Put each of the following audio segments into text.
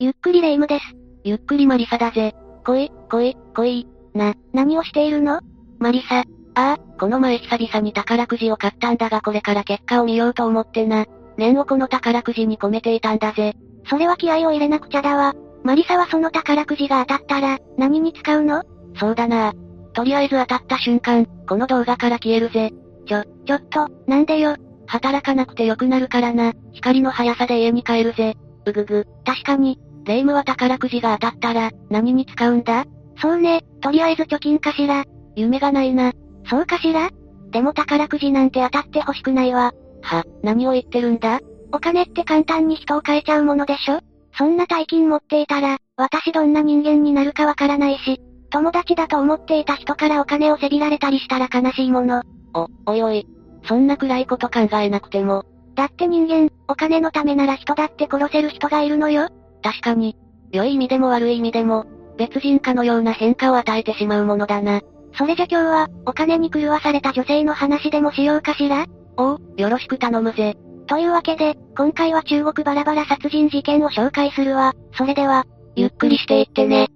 ゆっくりレ夢ムです。ゆっくりマリサだぜ。来い、来い、来い。な、何をしているの？マリサ。ああ、この前久々に宝くじを買ったんだがこれから結果を見ようと思ってな。念をこの宝くじに込めていたんだぜ。それは気合を入れなくちゃだわ。マリサはその宝くじが当たったら、何に使うの？そうだな。とりあえず当たった瞬間、この動画から消えるぜ。ちょ、ちょっと、なんでよ。働かなくてよくなるからな。光の速さで家に帰るぜ。うぐぐ。確かに。霊夢は宝くじが当たったら、何に使うんだ？そうね、とりあえず貯金かしら。夢がないな。そうかしら？でも宝くじなんて当たってほしくないわ。は、何を言ってるんだ？お金って簡単に人を変えちゃうものでしょ？そんな大金持っていたら、私どんな人間になるかわからないし、友達だと思っていた人からお金をせびられたりしたら悲しいもの。お、おいおい。そんな暗いこと考えなくても。だって人間、お金のためなら人だって殺せる人がいるのよ。確かに。良い意味でも悪い意味でも、別人かのような変化を与えてしまうものだな。それじゃ今日は、お金に狂わされた女性の話でもしようかしら？おう、よろしく頼むぜ。というわけで、今回は中国バラバラ殺人事件を紹介するわ。それでは、ゆっくりしていってね。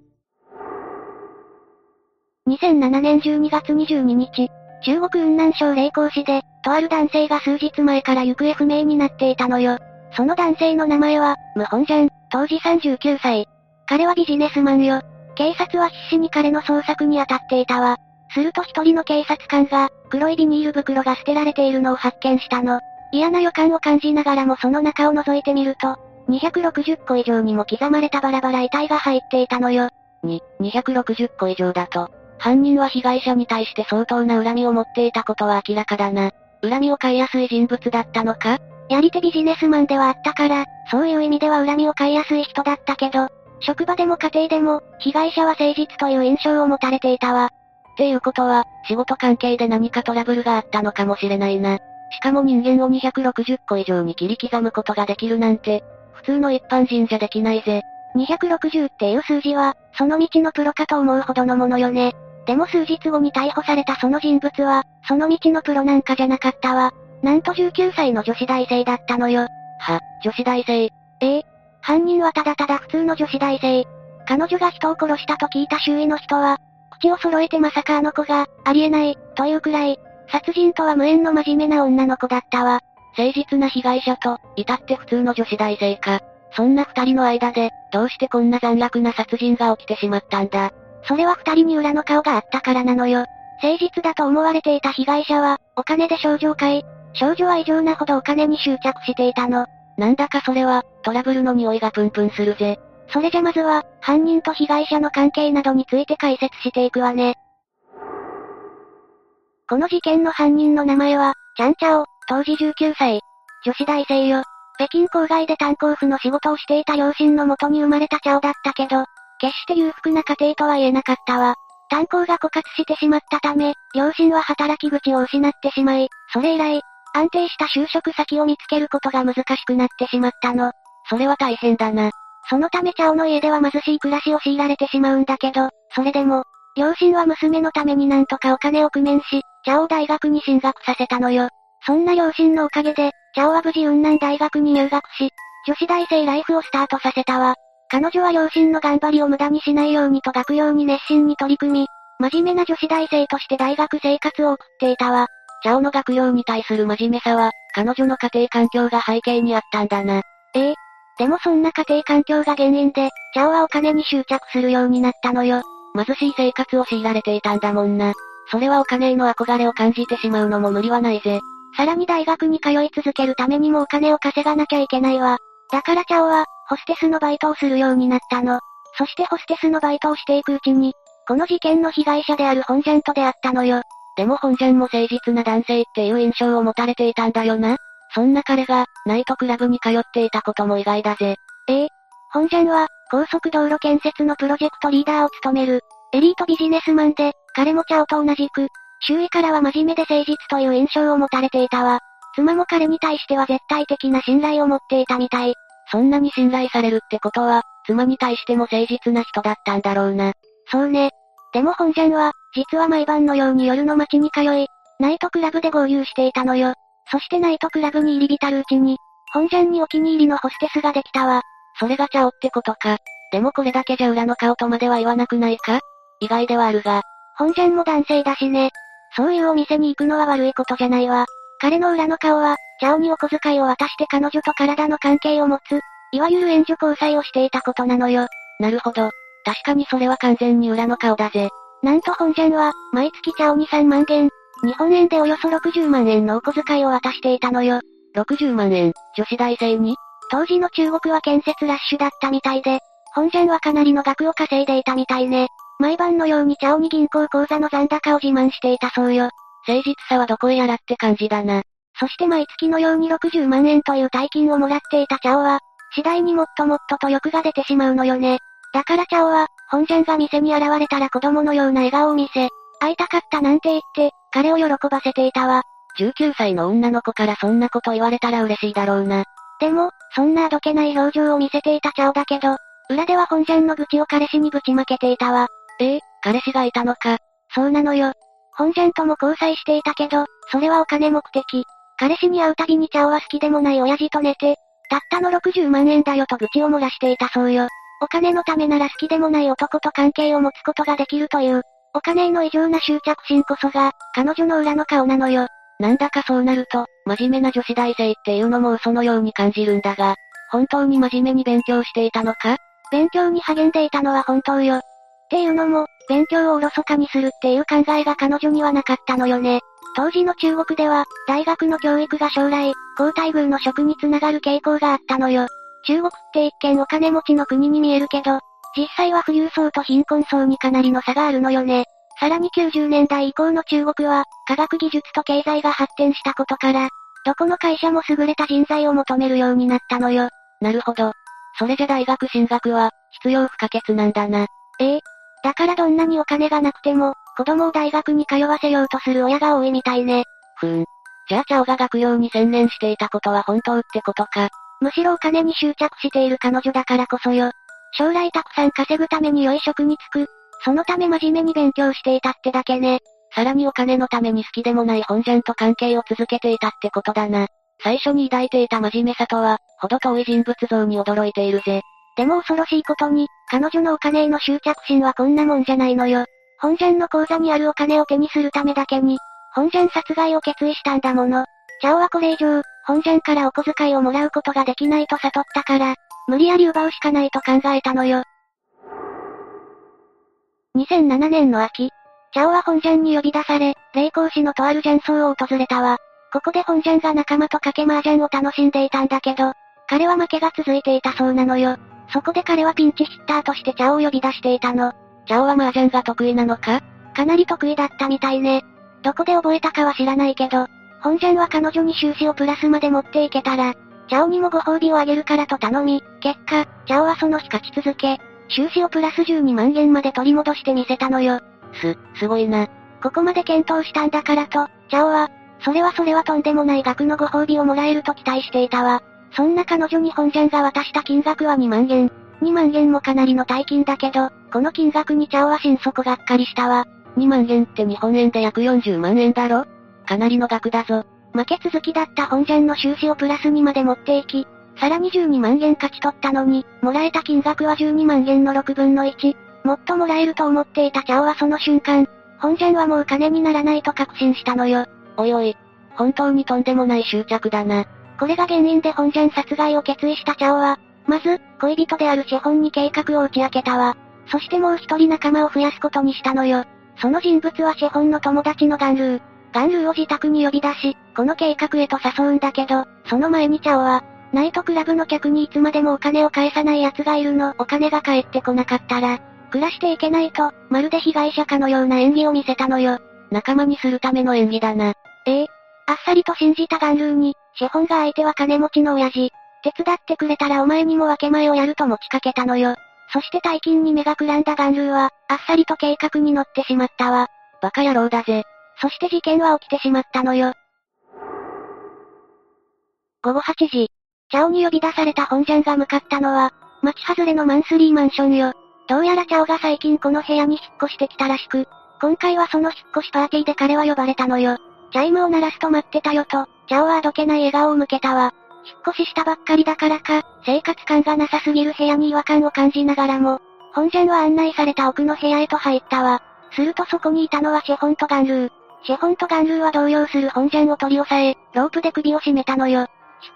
2007年12月22日、中国雲南省霊光市で、とある男性が数日前から行方不明になっていたのよ。その男性の名前は、ムホンジャン、当時39歳。彼はビジネスマンよ。警察は必死に彼の捜索に当たっていたわ。すると一人の警察官が、黒いビニール袋が捨てられているのを発見したの。嫌な予感を感じながらもその中を覗いてみると、260個以上にも刻まれたバラバラ遺体が入っていたのよ。に、260個以上だと。犯人は被害者に対して相当な恨みを持っていたことは明らかだな。恨みを買いやすい人物だったのかやり手ビジネスマンではあったから、そういう意味では恨みを買いやすい人だったけど、職場でも家庭でも、被害者は誠実という印象を持たれていたわ。っていうことは、仕事関係で何かトラブルがあったのかもしれないな。しかも人間を260個以上に切り刻むことができるなんて、普通の一般人じゃできないぜ。260っていう数字は、その道のプロかと思うほどのものよね。でも数日後に逮捕されたその人物は、その道のプロなんかじゃなかったわ。なんと19歳の女子大生だったのよ。は、女子大生？ええ。犯人はただただ普通の女子大生。彼女が人を殺したと聞いた周囲の人は、口を揃えてまさかあの子が、ありえない、というくらい、殺人とは無縁の真面目な女の子だったわ。誠実な被害者と、至って普通の女子大生か。そんな二人の間で、どうしてこんな残虐な殺人が起きてしまったんだ？それは二人に裏の顔があったからなのよ。誠実だと思われていた被害者は、お金で少女を買い、少女は異常なほどお金に執着していたの。なんだかそれは、トラブルの匂いがプンプンするぜ。それじゃまずは、犯人と被害者の関係などについて解説していくわね。この事件の犯人の名前は、チャンチャオ、当時19歳。女子大生よ。北京郊外で炭鉱夫の仕事をしていた両親のもとに生まれたチャオだったけど、決して裕福な家庭とは言えなかったわ。炭鉱が枯渇してしまったため、両親は働き口を失ってしまい、それ以来、安定した就職先を見つけることが難しくなってしまったの。それは大変だな。そのためチャオの家では貧しい暮らしを強いられてしまうんだけど、それでも、両親は娘のためになんとかお金を工面し、チャオを大学に進学させたのよ。そんな両親のおかげで、チャオは無事雲南大学に入学し、女子大生ライフをスタートさせたわ。彼女は両親の頑張りを無駄にしないようにと学業に熱心に取り組み、真面目な女子大生として大学生活を送っていたわ。チャオの学業に対する真面目さは、彼女の家庭環境が背景にあったんだな。ええ。でもそんな家庭環境が原因で、チャオはお金に執着するようになったのよ。貧しい生活を強いられていたんだもんな。それはお金への憧れを感じてしまうのも無理はないぜ。さらに大学に通い続けるためにもお金を稼がなきゃいけないわ。だからチャオは、ホステスのバイトをするようになったの。そしてホステスのバイトをしていくうちに、この事件の被害者であるホンジャンと出会ったのよ。でもホンジャンも誠実な男性っていう印象を持たれていたんだよな。そんな彼が、ナイトクラブに通っていたことも意外だぜ。ええ。ホンジャンは、高速道路建設のプロジェクトリーダーを務める、エリートビジネスマンで、彼もチャオと同じく、周囲からは真面目で誠実という印象を持たれていたわ。妻も彼に対しては絶対的な信頼を持っていたみたい。そんなに信頼されるってことは、妻に対しても誠実な人だったんだろうな。そうね。でもホンジャンは、実は毎晩のように夜の街に通い、ナイトクラブで合流していたのよ。そしてナイトクラブに入り浸るうちに、ホンジャンにお気に入りのホステスができたわ。それがチャオってことか。でもこれだけじゃ裏の顔とまでは言わなくないか？意外ではあるが。本ジャンも男性だしね。そういうお店に行くのは悪いことじゃないわ。彼の裏の顔は、チャオにお小遣いを渡して彼女と体の関係を持つ、いわゆる援助交際をしていたことなのよ。なるほど。確かにそれは完全に裏の顔だぜ。なんと本ジャンは、毎月チャオに3万元、日本円でおよそ60万円のお小遣いを渡していたのよ。60万円、女子大生に？当時の中国は建設ラッシュだったみたいで、本ジャンはかなりの額を稼いでいたみたいね。毎晩のようにチャオに銀行口座の残高を自慢していたそうよ。誠実さはどこへやらって感じだな。そして毎月のように60万円という大金をもらっていたチャオは、次第にもっともっとと欲が出てしまうのよね。だからチャオは、本ジャンが店に現れたら子供のような笑顔を見せ、会いたかったなんて言って、彼を喜ばせていたわ。19歳の女の子からそんなこと言われたら嬉しいだろうな。でも、そんなあどけない表情を見せていたチャオだけど、裏では本ジャンの愚痴を彼氏にぶちまけていたわ。ええ彼氏がいたのか。そうなのよ。本ジャンとも交際していたけど、それはお金目的。彼氏に会うたびにチャオは好きでもない親父と寝て、たったの60万円だよと愚痴を漏らしていたそうよ。お金のためなら好きでもない男と関係を持つことができるという、お金への異常な執着心こそが、彼女の裏の顔なのよ。なんだかそうなると、真面目な女子大生っていうのも嘘のように感じるんだが、本当に真面目に勉強していたのか？勉強に励んでいたのは本当よ。っていうのも、勉強をおろそかにするっていう考えが彼女にはなかったのよね。当時の中国では、大学の教育が将来、高待遇の職につながる傾向があったのよ。中国って一見お金持ちの国に見えるけど、実際は富裕層と貧困層にかなりの差があるのよね。さらに90年代以降の中国は、科学技術と経済が発展したことから、どこの会社も優れた人材を求めるようになったのよ。なるほど。それじゃ大学進学は、必要不可欠なんだな。ええ。だからどんなにお金がなくても、子供を大学に通わせようとする親が多いみたいね。ふーん。じゃあチャオが学用に専念していたことは本当ってことか。むしろお金に執着している彼女だからこそよ。将来たくさん稼ぐために良い職に就く。そのため真面目に勉強していたってだけね。さらにお金のために好きでもない本ジャンと関係を続けていたってことだな。最初に抱いていた真面目さとは、ほど遠い人物像に驚いているぜ。でも恐ろしいことに、彼女のお金への執着心はこんなもんじゃないのよ。本ジャンの口座にあるお金を手にするためだけに、本ジャン殺害を決意したんだもの。チャオはこれ以上、本ジャンからお小遣いをもらうことができないと悟ったから、無理やり奪うしかないと考えたのよ。2007年の秋、チャオは本ジャンに呼び出され、霊光市のとある雀荘を訪れたわ。ここで本ジャンが仲間と賭け麻雀を楽しんでいたんだけど、彼は負けが続いていたそうなのよ。そこで彼はピンチヒッターとしてチャオを呼び出していたの。チャオは麻雀が得意なのか？かなり得意だったみたいね。どこで覚えたかは知らないけど、本ジャンは彼女に収支をプラスまで持っていけたら、チャオにもご褒美をあげるからと頼み、結果、チャオはその日勝ち続け、収支をプラス12万円まで取り戻してみせたのよ。す、すごいな。ここまで検討したんだからと、チャオは、それはそれはとんでもない額のご褒美をもらえると期待していたわ。そんな彼女に本ジャンが渡した金額は2万円。2万円もかなりの大金だけど、この金額にチャオは心底がっかりしたわ。2万円って日本円で約40万円だろ？かなりの額だぞ。負け続きだった本ジャンの収支をプラスにまで持っていき、さらに12万円勝ち取ったのに、もらえた金額は12万円の6分の1。もっともらえると思っていたチャオはその瞬間、本ジャンはもう金にならないと確信したのよ。おいおい、本当にとんでもない執着だな。これが原因で本ジャン殺害を決意したチャオは、まず、恋人である資本に計画を打ち明けたわ。そしてもう一人仲間を増やすことにしたのよ。その人物は資本の友達のガンルー。ガンルーを自宅に呼び出し、この計画へと誘うんだけど、その前にチャオは、ナイトクラブの客にいつまでもお金を返さない奴がいるの、お金が返ってこなかったら、暮らしていけないと、まるで被害者かのような演技を見せたのよ。仲間にするための演技だな。ええ。あっさりと信じたガンルーに、資本が相手は金持ちの親父。手伝ってくれたらお前にも分け前をやると持ちかけたのよ。そして大金に目がくらんだガンルーは、あっさりと計画に乗ってしまったわ。バカ野郎だぜ。そして事件は起きてしまったのよ。午後8時、チャオに呼び出された本ジャンが向かったのは、町外れのマンスリーマンションよ。どうやらチャオが最近この部屋に引っ越してきたらしく、今回はその引っ越しパーティーで彼は呼ばれたのよ。チャイムを鳴らすと待ってたよと、チャオはあどけない笑顔を向けたわ。引っ越ししたばっかりだからか、生活感がなさすぎる部屋に違和感を感じながらも、本ジャンは案内された奥の部屋へと入ったわ。するとそこにいたのはシェフォンとガンルー。シェフォンとガンルーは動揺する本ジャンを取り押さえ、ロープで首を絞めたのよ。引っ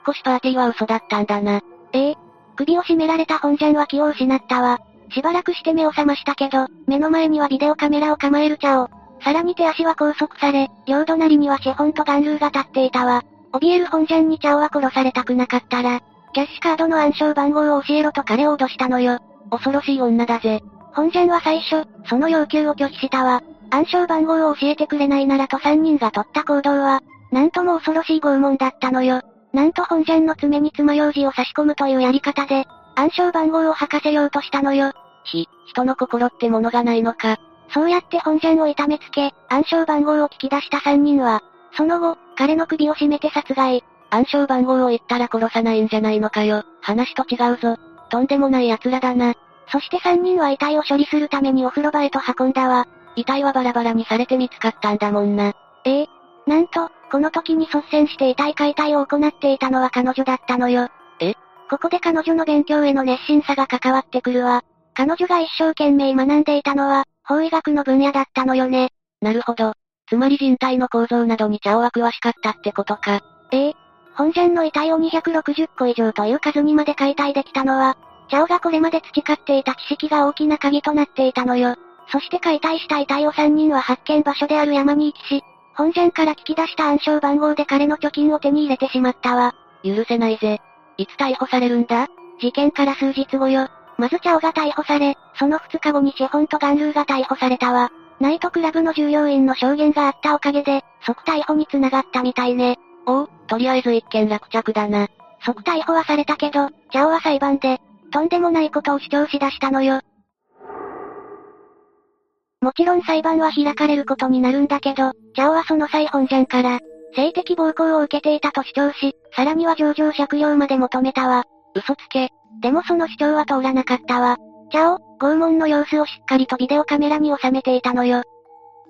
越しパーティーは嘘だったんだな。ええ。首を絞められた本ジャンは気を失ったわ。しばらくして目を覚ましたけど、目の前にはビデオカメラを構えるチャオ。さらに手足は拘束され、両隣にはシェフォンとガンルーが立っていたわ。怯える本ジャンにチャオは殺されたくなかったら、キャッシュカードの暗証番号を教えろと彼を脅したのよ。恐ろしい女だぜ。本ジャンは最初、その要求を拒否したわ。暗証番号を教えてくれないならと3人が取った行動は、なんとも恐ろしい拷問だったのよ。なんと本ジャンの爪に爪楊枝を差し込むというやり方で、暗証番号を吐かせようとしたのよ。ひ、人の心ってものがないのか。そうやって本ジャンを痛めつけ、暗証番号を聞き出した3人は、その後、彼の首を絞めて殺害。暗証番号を言ったら殺さないんじゃないのかよ。話と違うぞ。とんでもない奴らだな。そして3人は遺体を処理するためにお風呂場へと運んだわ。遺体はバラバラにされて見つかったんだもんな。ええ。なんと、この時に率先して遺体解体を行っていたのは彼女だったのよ。え？ここで彼女の勉強への熱心さが関わってくるわ。彼女が一生懸命学んでいたのは、法医学の分野だったのよね。なるほど。つまり人体の構造などにチャオは詳しかったってことか。ええ。本ジャンの遺体を260個以上という数にまで解体できたのは、チャオがこれまで培っていた知識が大きな鍵となっていたのよ。そして解体した遺体を3人は発見場所である山に行きし、本ジャンから聞き出した暗証番号で彼の貯金を手に入れてしまったわ。許せないぜ。いつ逮捕されるんだ？事件から数日後よ。まずチャオが逮捕され、その2日後にシェフォンとガンルーが逮捕されたわ。ナイトクラブの従業員の証言があったおかげで、即逮捕に繋がったみたいね。おお、とりあえず一件落着だな。即逮捕はされたけど、チャオは裁判で、とんでもないことを主張しだしたのよ。もちろん裁判は開かれることになるんだけど、チャオはその際本ジャンから、性的暴行を受けていたと主張し、さらには上場借用まで求めたわ。嘘つけ。でもその主張は通らなかったわ。チャオ、拷問の様子をしっかりとビデオカメラに収めていたのよ。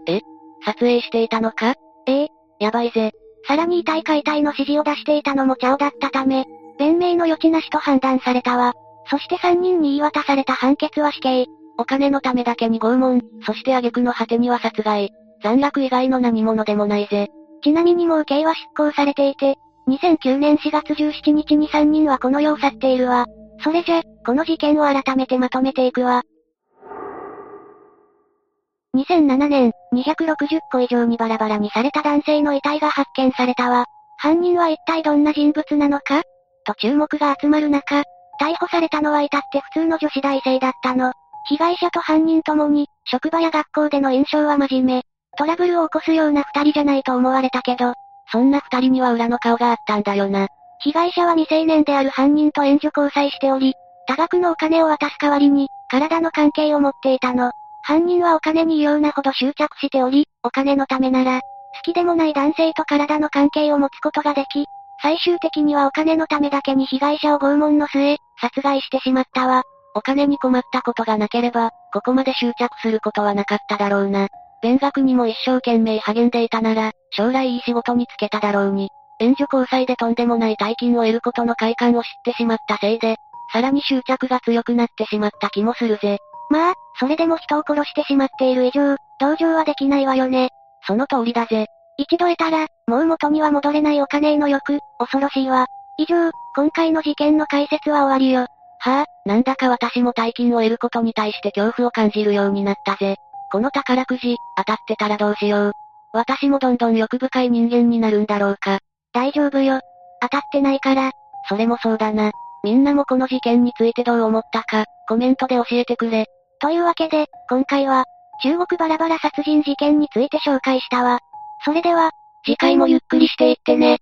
え？撮影していたのか？ええ。やばいぜ。さらに遺体解体の指示を出していたのもチャオだったため、弁明の余地なしと判断されたわ。そして3人に言い渡された判決は死刑。お金のためだけに拷問、そして挙句の果てには殺害。残虐以外の何者でもないぜ。ちなみにもう刑は執行されていて、2009年4月17日に3人はこの世を去っているわ。それじゃ、この事件を改めてまとめていくわ。2007年、260個以上にバラバラにされた男性の遺体が発見されたわ。犯人は一体どんな人物なのか？と注目が集まる中、逮捕されたのは至って普通の女子大生だったの。被害者と犯人ともに、職場や学校での印象は真面目。トラブルを起こすような二人じゃないと思われたけど、そんな二人には裏の顔があったんだよな。被害者は未成年である犯人と援助交際しており、多額のお金を渡す代わりに、体の関係を持っていたの。犯人はお金に異様なほど執着しており、お金のためなら、好きでもない男性と体の関係を持つことができ、最終的にはお金のためだけに被害者を拷問の末、殺害してしまったわ。お金に困ったことがなければ、ここまで執着することはなかっただろうな。勉学にも一生懸命励んでいたなら、将来いい仕事に就けただろうに。援助交際でとんでもない大金を得ることの快感を知ってしまったせいで、さらに執着が強くなってしまった気もするぜ。まあ、それでも人を殺してしまっている以上、同情はできないわよね。その通りだぜ。一度得たら、もう元には戻れないお金への欲、恐ろしいわ。以上、今回の事件の解説は終わりよ。はあ、なんだか私も大金を得ることに対して恐怖を感じるようになったぜ。この宝くじ、当たってたらどうしよう。私もどんどん欲深い人間になるんだろうか。大丈夫よ。当たってないから。それもそうだな。みんなもこの事件についてどう思ったか、コメントで教えてくれ。というわけで、今回は、中国バラバラ殺人事件について紹介したわ。それでは、次回もゆっくりしていってね。